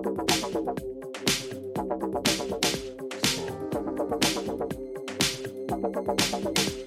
Thank you.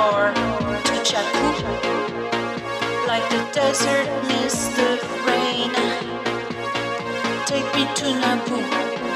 To Jakku, like the desert meets the rain. Take me to Naboo.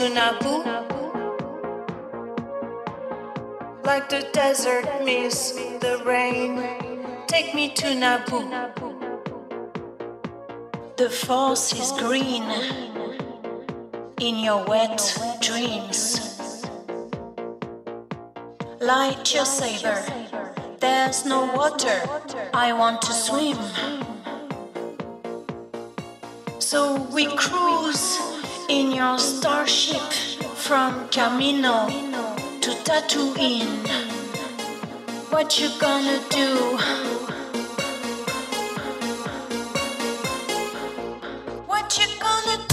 To Naboo. Like the desert miss the rain, take me to Naboo. The force is green in your wet dreams. Light your saber, there's no water, I want to swim. So we cruise in your starship from Kamino to Tatooine. What you gonna do? What you gonna do?